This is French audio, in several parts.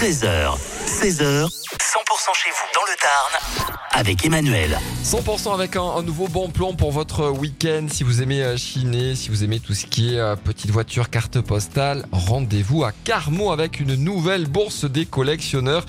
13h, 16h, 100% chez vous dans le Tarn avec Emmanuel. 100% avec un, un nouveau bon plan pour votre week-end. Si vous aimez euh, chiner, si vous aimez tout ce qui est euh, petite voiture, carte postale, rendez-vous à Carmont avec une nouvelle bourse des collectionneurs.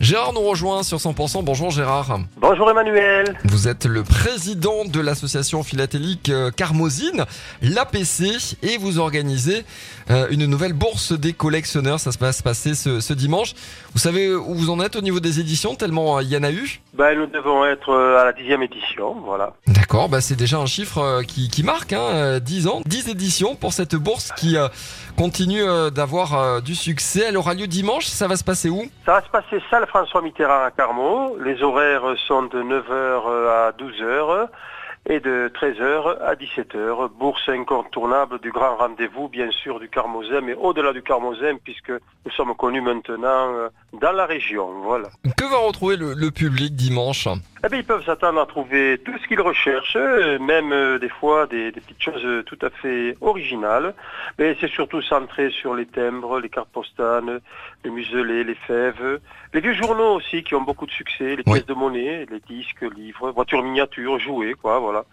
Gérard nous rejoint sur 100%. Bonjour Gérard. Bonjour Emmanuel. Vous êtes le président de l'association philatélique euh, Carmosine, l'APC, et vous organisez euh, une nouvelle bourse des collectionneurs. Ça se va se passer ce, ce dimanche. Vous savez où vous en êtes au niveau des éditions, tellement euh, il y en a eu? Ben, nous devons être euh, à la dixième édition, voilà. D'accord, bah c'est déjà un chiffre euh, qui, qui marque, hein, euh, 10 ans, 10 éditions pour cette bourse qui euh, continue euh, d'avoir euh, du succès. Elle aura lieu dimanche, ça va se passer où? Ça va se passer salle François Mitterrand à Carmaux. Les horaires sont de 9h à 12h et de 13h à 17h. Bourse incontournable du grand rendez-vous, bien sûr, du Carmosin, mais au-delà du Carmosin, puisque nous sommes connus maintenant euh, dans la région. Que va retrouver le public dimanche? Eh bien, ils peuvent s'attendre à trouver tout ce qu'ils recherchent, euh, même euh, des fois des, des petites choses euh, tout à fait originales. Mais c'est surtout centré sur les timbres, les cartes postales, les muselés, les fèves, les vieux journaux aussi qui ont beaucoup de succès, les Oui. pièces de monnaie, les disques, livres, voitures miniatures, jouets, quoi, voilà.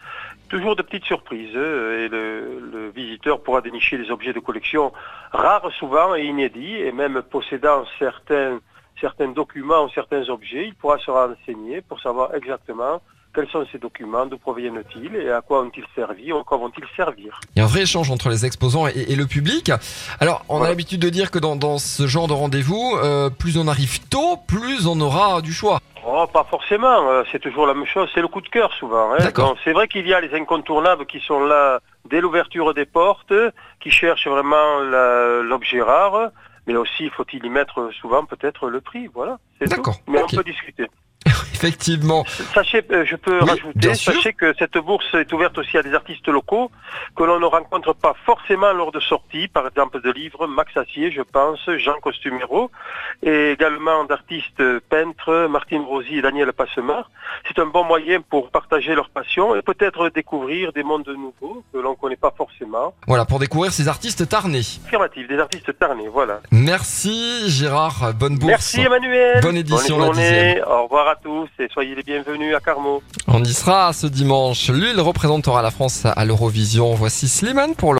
Toujours de petites surprises euh, et le, le visiteur pourra dénicher des objets de collection rares souvent et inédits et même possédant certains certains documents ou certains objets, il pourra se renseigner pour savoir exactement quels sont ces documents, d'où proviennent-ils et à quoi ont-ils servi ou à quoi vont-ils servir. Il y a un vrai échange entre les exposants et, et le public. Alors, on a l'habitude de dire que dans, dans ce genre de rendez-vous, euh, plus on arrive tôt, plus on aura du choix. Oh, pas forcément, euh, c'est toujours la même chose, c'est le coup de cœur souvent. Hein. C'est vrai qu'il y a les incontournables qui sont là dès l'ouverture des portes, qui cherchent vraiment l'objet rare, mais aussi faut-il y mettre souvent peut-être le prix, voilà. c'est tout. D'accord, Mais on peut discuter. Effectivement. Sachez, euh, je peux Oui, rajouter, sachez que cette bourse est ouverte aussi à des artistes locaux que l'on ne rencontre pas forcément lors de sorties, par exemple de livres, Max Assier, je pense, Jean Costumero, et également d'artistes peintres, Martine Rosy et Daniel Passemar. C'est un bon moyen pour partager leur passion et peut-être découvrir des mondes nouveaux que l'on ne connaît pas forcément. Voilà, pour découvrir ces artistes tarnés. Affirmatif, des artistes tarnés, voilà. Merci Gérard, bonne bourse. Merci Emmanuel. Bonne édition, la Bonne journée. Au revoir à tous soyez les bienvenus à Carmaux. On y sera ce dimanche. Lui, il représentera la France à l'Eurovision. Voici Slimane pour le